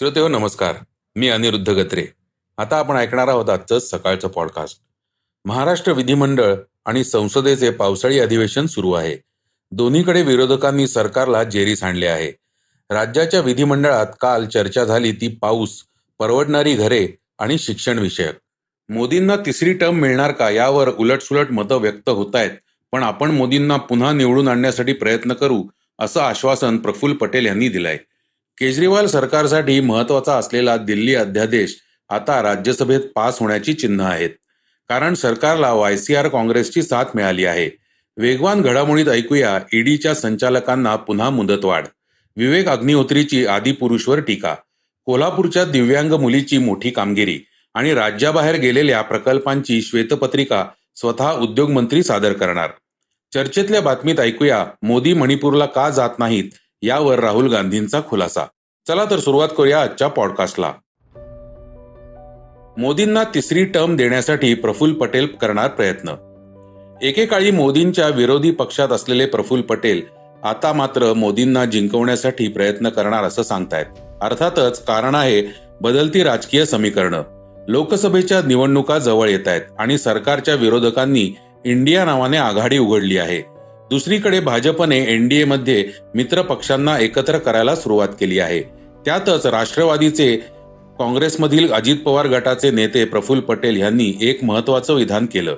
श्रोते हो नमस्कार. मी अनिरुद्ध गत्रे. आता आपण ऐकणार आहोत आजचं सकाळचं पॉडकास्ट महाराष्ट्र विधिमंडळ आणि संसदेचे पावसाळी अधिवेशन सुरू आहे. दोन्हीकडे विरोधकांनी सरकारला जेरीस आणले आहे. राज्याच्या विधिमंडळात काल चर्चा झाली ती पाऊस परवडणारी घरे आणि शिक्षण विषयक. मोदींना तिसरी टर्म मिळणार का यावर उलटसुलट मतं व्यक्त होत आहेत पण आपण मोदींना पुन्हा निवडून आणण्यासाठी प्रयत्न करू असं आश्वासन प्रफुल्ल पटेल यांनी दिलंय. केजरीवाल सरकारसाठी महत्त्वाचा असलेला दिल्ली अध्यादेश आता राज्यसभेत पास होण्याची चिन्ह आहेत. कारण सरकारला वायसीआर काँग्रेसची साथ मिळाली आहे. वेगवान घडामोडीत ऐकूया ईडीच्या संचालकांना पुन्हा मुदतवाढ. विवेक अग्निहोत्रीची आदिपुरुषवर टीका. कोल्हापूरच्या दिव्यांग मुलीची मोठी कामगिरी आणि राज्याबाहेर गेलेल्या प्रकल्पांची श्वेतपत्रिका स्वतः उद्योगमंत्री सादर करणार. चर्चेतल्या बातमीत ऐकूया मोदी मणिपूरला का जात नाहीत? यावर राहुल गांधींचा खुलासा. चला तर सुरुवात करूया आजच्या पॉडकास्टला मोदींना तिसरी टर्म देण्यासाठी प्रफुल्ल पटेल करणार प्रयत्न. एकेकाळी मोदींच्या विरोधी पक्षात असलेले प्रफुल्ल पटेल आता मात्र मोदींना जिंकवण्यासाठी प्रयत्न करणार असं सांगतायत. अर्थातच कारण आहे बदलती राजकीय समीकरणं. लोकसभेच्या निवडणुका जवळ येत आहेत आणि सरकारच्या विरोधकांनी इंडिया नावाने आघाडी उघडली आहे. दुसरीकडे भाजपने एनडीएमध्ये मित्र पक्षांना एकत्र करायला सुरुवात केली आहे. त्यातच राष्ट्रवादीचे काँग्रेसमधील अजित पवार गटाचे नेते प्रफुल्ल पटेल यांनी एक महत्वाचं विधान केलं.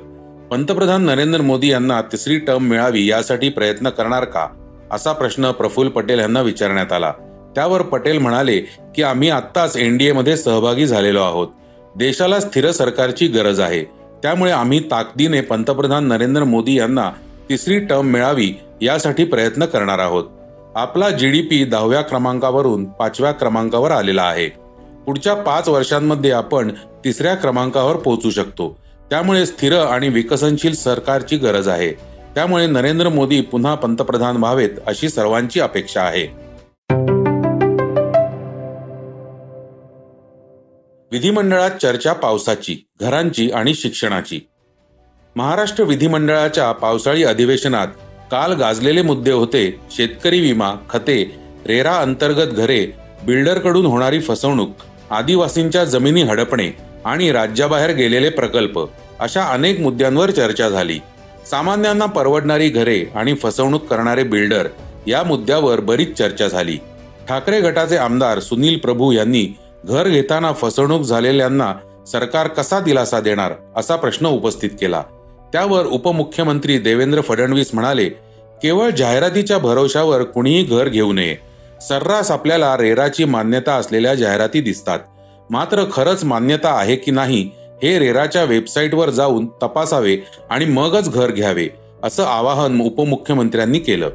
पंतप्रधान नरेंद्र मोदी यांना तिसरी टर्म मिळावी यासाठी प्रयत्न करणार का? असा प्रश्न प्रफुल्ल पटेल यांना विचारण्यात आला. त्यावर पटेल म्हणाले की आम्ही आत्ताच एनडीएमध्ये सहभागी झालेलो आहोत. देशाला स्थिर सरकारची गरज आहे. त्यामुळे आम्ही ताकदीने पंतप्रधान नरेंद्र मोदी यांना तिसरी टर्म मिळावी यासाठी प्रयत्न करणार आहोत. आपला जी डी पी दहाव्या क्रमांकावरून पाचव्या क्रमांकावर आलेला आहे. पुढच्या पाच वर्षांमध्ये आपण तिसऱ्या क्रमांकावर पोहोचू शकतो. त्यामुळे स्थिर आणि विकसनशील सरकारची गरज आहे. त्यामुळे नरेंद्र मोदी पुन्हा पंतप्रधान व्हावेत अशी सर्वांची अपेक्षा आहे. विधिमंडळात चर्चा पावसाची घरांची आणि शिक्षणाची. महाराष्ट्र विधिमंडळाच्या पावसाळी अधिवेशनात काल गाजलेले मुद्दे होते शेतकरी विमा खते रेरा अंतर्गत घरे बिल्डरकडून होणारी फसवणूक आदिवासींच्या जमिनी हडपणे आणि राज्याबाहेर गेलेले प्रकल्प अशा अनेक मुद्द्यांवर चर्चा झाली. सामान्यांना परवडणारी घरे आणि फसवणूक करणारे बिल्डर या मुद्द्यावर बरीच चर्चा झाली. ठाकरे गटाचे आमदार सुनील प्रभू यांनी घर घेताना फसवणूक झालेल्यांना सरकार कसा दिलासा देणार असा प्रश्न उपस्थित केला. त्यावर उपमुख्यमंत्री देवेंद्र फडणवीस म्हणाले केवळ जाहिरातीच्या भरोशावर कुणीही घर घेऊ नये. सर्रास आपल्याला रेराची मान्यता असलेल्या जाहिराती दिसतात. मात्र खरंच मान्यता आहे की नाही हे रेराच्या वेबसाईटवर जाऊन तपासावे आणि मगच घर घ्यावे असं आवाहन उपमुख्यमंत्र्यांनी केलं.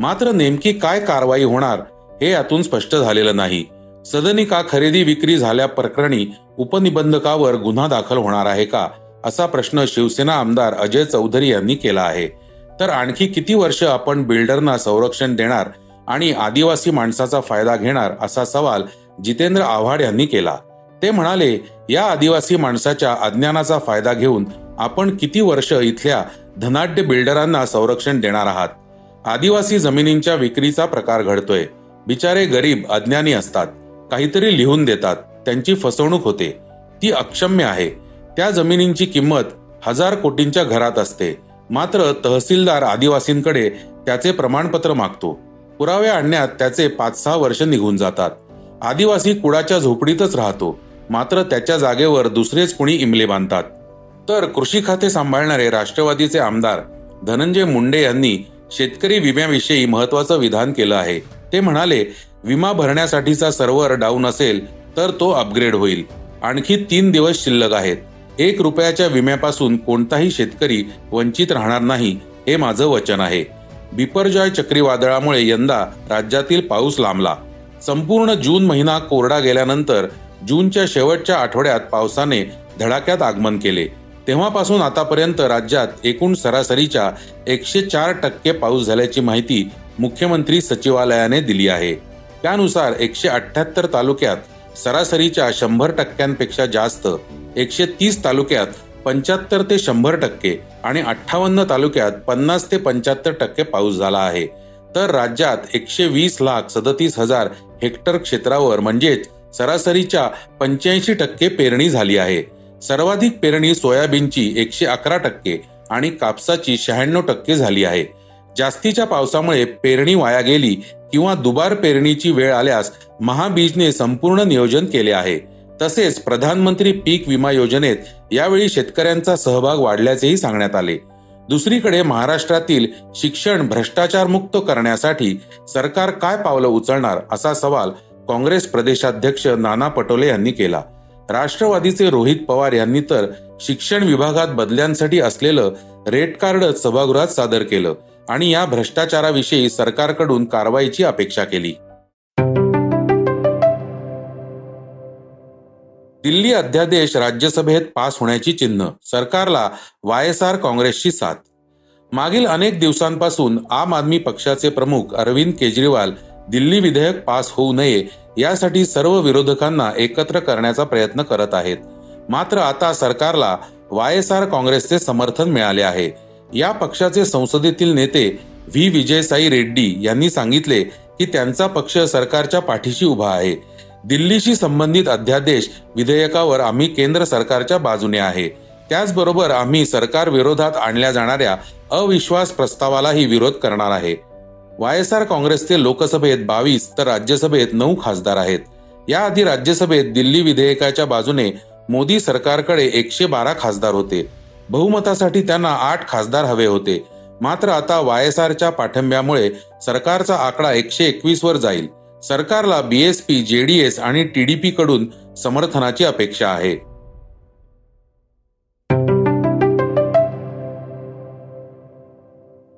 मात्र नेमकी काय कारवाई होणार हे यातून स्पष्ट झालेलं नाही. सदनिका खरेदी विक्री झाल्या प्रकरणी उपनिबंधकावर गुन्हा दाखल होणार आहे का? असा प्रश्न शिवसेना आमदार अजय चौधरी यांनी केला आहे. तर आणखी किती वर्ष आपण बिल्डरना संरक्षण देणार आणि आदिवासी माणसाचा फायदा घेणार असा सवाल जितेंद्र आव्हाड यांनी केला. ते म्हणाले या आदिवासी माणसाच्या अज्ञानाचा फायदा घेऊन आपण किती वर्ष इथल्या धनाढ्य बिल्डरांना संरक्षण देणार आहात? आदिवासी जमिनींच्या विक्रीचा प्रकार घडतोय. बिचारे गरीब अज्ञानी असतात. काहीतरी लिहून देतात. त्यांची फसवणूक होते. ती अक्षम्य आहे. त्या जमिनींची किंमत हजार कोटींच्या घरात असते. मात्र तहसीलदार आदिवासींकडे त्याचे प्रमाणपत्र मागतो. पुरावे आणण्यात त्याचे पाच सहा वर्ष निघून जातात. आदिवासी कुडाच्या झोपडीतच राहतो. मात्र त्याच्या जागेवर दुसरेच कुणी इमले बांधतात. तर कृषी खाते सांभाळणारे राष्ट्रवादीचे आमदार धनंजय मुंडे यांनी शेतकरी विम्याविषयी महत्वाचं विधान केलं आहे. ते म्हणाले विमा भरण्यासाठीचा सर्व्हर डाऊन असेल तर तो अपग्रेड होईल. आणखी तीन दिवस शिल्लक आहेत. एक रुपयाच्या विम्यापासून कोणताही शेतकरी वंचित राहणार नाही हे माझं वचन आहे. बिपरजॉय चक्रीवादळामुळे यंदा राज्यातील पाऊस लांबला. संपूर्ण जून महिना कोरडा गेल्यानंतर जूनच्या शेवटच्या आठवड्यात पावसाने धडाक्यात आगमन केले. तेव्हापासून आतापर्यंत राज्यात एकूण सरासरीच्या एकशे चार टक्के पाऊस झाल्याची माहिती मुख्यमंत्री सचिवालयाने दिली आहे. त्यानुसार एकशे अठ्ठ्याहत्तर तालुक्यात सरासरीच्या शंभर टक्क्यांपेक्षा जास्त एकशे तीस तालुक्यात पंच्याहत्तर ते शंभर टक्के आणि अठ्ठावन्न तालुक्यात पन्नास ते पंच्याहत्तर टक्के पाऊस झाला आहे. तर राज्यात एकशे वीस लाख सदतीस हजार हेक्टर क्षेत्रावर म्हणजेच सरासरीच्या पंच्याऐंशी टक्के पेरणी झाली आहे. सर्वाधिक पेरणी सोयाबीनची एकशे अकरा टक्के आणि कापसाची शहाण्णव टक्के झाली आहे. जास्तीच्या पावसामुळे पेरणी वाया गेली किंवा दुबार पेरणीची वेळ आल्यास महाबीजने संपूर्ण नियोजन केले आहे. तसेच प्रधानमंत्री पीक विमा योजनेत यावेळी शेतकऱ्यांचा सहभाग वाढल्याचेही सांगण्यात आले. दुसरीकडे महाराष्ट्रातील शिक्षण भ्रष्टाचार मुक्त करण्यासाठी सरकार काय पावलं उचलणार असा सवाल काँग्रेस प्रदेशाध्यक्ष नाना पटोले यांनी केला. राष्ट्रवादीचे रोहित पवार यांनी तर शिक्षण विभागात बदल्यांसाठी असलेलं रेड कार्ड सभागृहात सादर केलं आणि या भ्रष्टाचाराविषयी सरकारकडून कारवाईची अपेक्षा केली. दिल्ली अध्यादेश राज्यसभेत पास होण्याची चिन्ह सरकारला वाय एस आर काँग्रेसची साथ. मागील अनेक दिवसांपासून आम आदमी पक्षाचे प्रमुख अरविंद केजरीवाल दिल्ली विधेयक पास होऊ नये यासाठी सर्व विरोधकांना एकत्र करण्याचा प्रयत्न करत आहेत. मात्र आता सरकारला वाय एस आर काँग्रेसचे समर्थन मिळाले आहे. या पक्षाचे संसदेतील नेते व्ही. विजयसाई रेड्डी यांनी सांगितले की त्यांचा पक्ष सरकारच्या पाठीशी उभा आहे. दिल्लीशी संबंधित अध्यादेश विधेयकावर आम्ही केंद्र सरकारच्या बाजूने आहे. त्याचबरोबर आम्ही सरकार विरोधात आणल्या जाणाऱ्या अविश्वास प्रस्तावालाही विरोध करणार आहे. वाय एस आर काँग्रेसचे लोकसभेत बावीस तर राज्यसभेत नऊ खासदार आहेत. याआधी राज्यसभेत दिल्ली विधेयकाच्या बाजूने मोदी सरकारकडे एकशे बारा खासदार होते. बहुमतासाठी त्यांना आठ खासदार हवे होते. मात्र आता वाय एस आरच्या पाठिंब्यामुळे सरकारचा आकडा एकशे एकवीस वर जाईल. सरकारला बीएसपी जेडीएस आणि टीडीपी कडून समर्थनाची अपेक्षा आहे.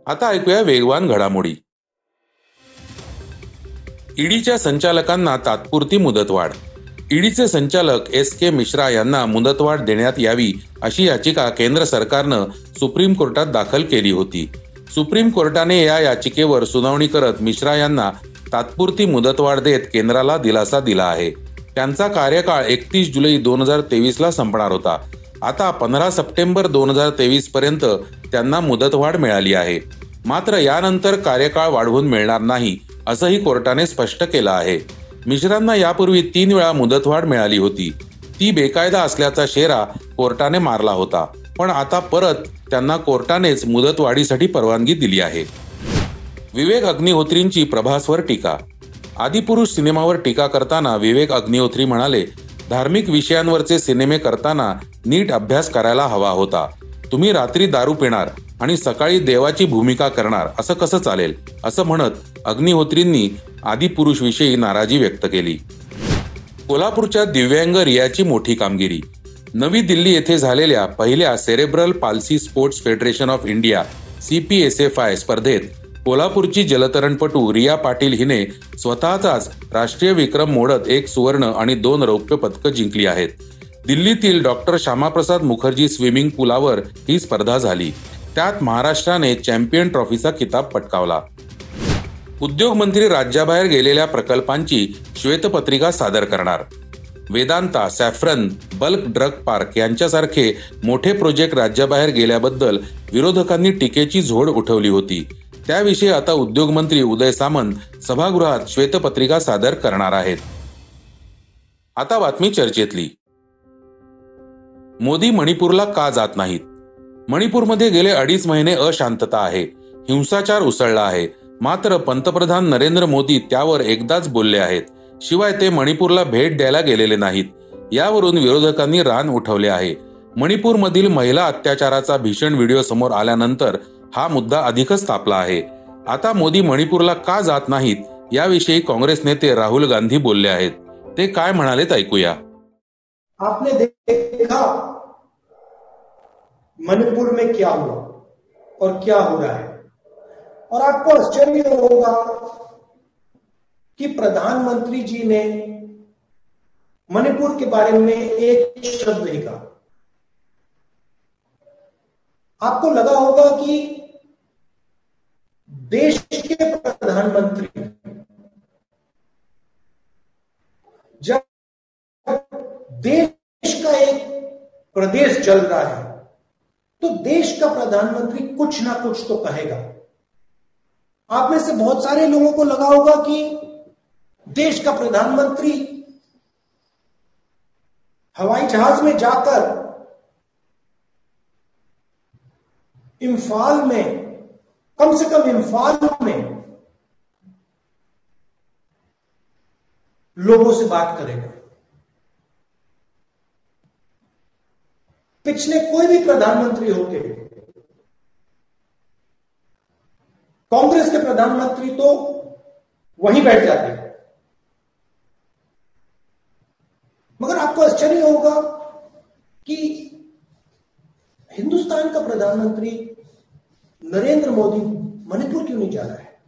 आता ऐकूया वेगवान घडामोडी. ईडीच्या संचालकांना तात्पुरती मुदतवाढ. ईडीचे संचालक एस के मिश्रा यांना मुदतवाढ देण्यात यावी अशी याचिका केंद्र सरकारनं सुप्रीम कोर्टात दाखल केली होती. सुप्रीम कोर्टाने या याचिकेवर सुनावणी करत मिश्रा यांना तात्पुरती मुदतवाढ देत केंद्राला दिलासा दिला आहे. त्यांचा कार्यकाळ एकतीस जुलै दोन हजार तेवीस ला संपणार होता. आता पंधरा सप्टेंबर दोन हजार तेवीस पर्यंत त्यांना मुदतवाढ मिळाली आहे. मात्र यानंतर कार्यकाळ वाढवून मिळणार नाही असंही कोर्टाने स्पष्ट केलं आहे. मिश्रांना यापूर्वी तीन वेळा मुदतवाढ मिळाली होती. ती बेकायदा असल्याचा शेरा कोर्टाने मारला होता. पण आता परत त्यांना कोर्टानेच मुदतवाढीसाठी परवानगी दिली आहे. विवेक अग्निहोत्रींची प्रभासवर टीका. आदिपुरुष सिनेमावर टीका करताना विवेक अग्निहोत्री म्हणाले धार्मिक विषयांवरचे सिनेमे करताना नीट अभ्यास करायला हवा होता. तुम्ही रात्री दारू पिणार आणि सकाळी देवाची भूमिका करणार असं कसं चालेल? असं म्हणत अग्निहोत्रींनी आदिपुरुषविषयी नाराजी व्यक्त केली. कोल्हापूरच्या दिव्यांग रियाची मोठी कामगिरी. नवी दिल्ली येथे झालेल्या पहिल्या cerebral palsy sports federation of India C P S F I स्पर्धेत कोल्हापूरची जलतरणपटू रिया पाटील हिने स्वतःचाच राष्ट्रीय विक्रम मोडत एक सुवर्ण आणि दोन रौप्य पदकं जिंकली आहेत. दिल्लीतील डॉक्टर श्यामाप्रसाद मुखर्जी स्विमिंग पुलावर ही स्पर्धा झाली. त्यात महाराष्ट्राने चॅम्पियन ट्रॉफीचा किताब पटकावला. उद्योग मंत्री राज्याबाहेर गेलेल्या प्रकल्पांची श्वेतपत्रिका सादर करणार. Vedanta saffron bulk drug park यांच्यासारखे मोठे प्रोजेक्ट राज्याबाहेर गेल्याबद्दल विरोधकांनी टीकेची झोड उठवली होती. त्याविषयी आता उद्योग मंत्री उदय सामंत सभागृहात श्वेतपत्रिका सादर करणार आहेत. आता बातमी चर्चेतली. मोदी मणिपूरला का जात नाहीत? मणिपूरमध्ये गेले अडीच महिने अशांतता आहे. हिंसाचार उसळला आहे. मात्र पंतप्रधान नरेंद्र मोदी त्यावर एकदाच बोलले आहेत. शिवाय ते मणिपूरला भेट द्यायला गेलेले नाहीत. यावरून विरोधकांनी रान उठवले आहे. मणिपूरमधील महिला अत्याचाराचा भीषण व्हिडिओ समोर आल्यानंतर हा मुद्दा अधिकच तापला आहे. आता मोदी मणिपूरला का जात नाहीत याविषयी काँग्रेस नेते राहुल गांधी बोलले आहेत. ते काय म्हणालेत ऐकूया. आपने देखा मणिपुर में क्या हुआ और क्या हो रहा है? और आपको आश्चर्य होगा कि प्रधानमंत्री जी ने मणिपुर के बारे में एक शब्द नहीं कहा। आपको लगा होगा कि देश के प्रधानमंत्री जब देश का एक प्रदेश चल रहा है तो देश का प्रधानमंत्री कुछ ना कुछ तो कहेगा। आप में से बहुत सारे लोगों को लगा होगा कि देश का प्रधानमंत्री हवाई जहाज़ में जाकर इम्फाल में, कम से कम इम्फाल में लोगों से बात करेगा। पिछले कोई भी प्रधानमंत्री होके कांग्रेस के प्रधानमंत्री तो वहीं बैठ जाते। मगर आपको आश्चर्य होगा कि हिंदुस्तान का प्रधानमंत्री नरेंद्र मोदी मणिपुर क्यों नहीं जा रहा है?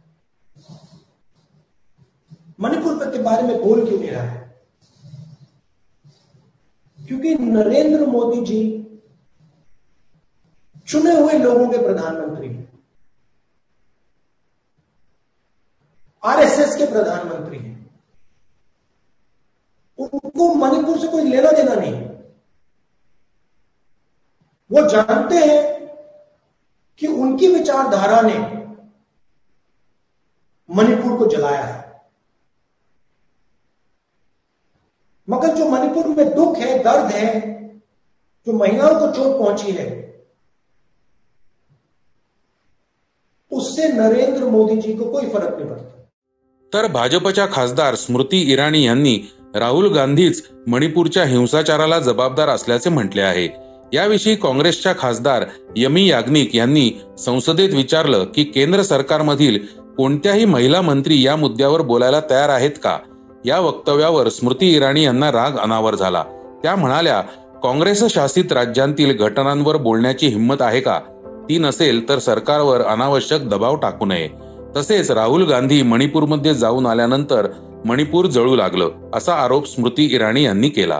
मणिपुर के बारे में बोल क्यों नहीं रहा है? क्योंकि नरेंद्र मोदी जी चुने हुए लोगों के प्रधानमंत्री हैं। आरएसएस के प्रधानमंत्री हैं। उनको मणिपुर से कोई लेना देना नहीं वो जानते हैं कि उनकी विचारधारा ने मणिपुर को जलाया है। मगर जो मणिपुर में दुख है दर्द है जो महिलाओं को चोट पहुंची है उससे नरेंद्र मोदी जी को कोई फर्क नहीं पड़ता। तर भाजपच्या खासदार स्मृती इराणी यांनी राहुल गांधीच मणिपूरच्या हिंसाचाराला जबाबदार असल्याचे म्हटले आहे. याविषयी काँग्रेसच्या खासदार यमी याग्निक यांनी संसदेत विचारलं की केंद्र सरकारमधील कोणत्याही महिला मंत्री या मुद्द्यावर बोलायला तयार आहेत का? या वक्तव्यावर स्मृती इराणी यांना राग अनावर झाला. त्या म्हणाल्या काँग्रेस शासित राज्यांतील घटनांवर बोलण्याची हिंमत आहे का? ती नसेल तर सरकारवर अनावश्यक दबाव टाकू नये. तसेच राहुल गांधी मणिपूरमध्ये जाऊन आल्यानंतर मणिपूर जळू लागलं असा आरोप स्मृती इराणी यांनी केला.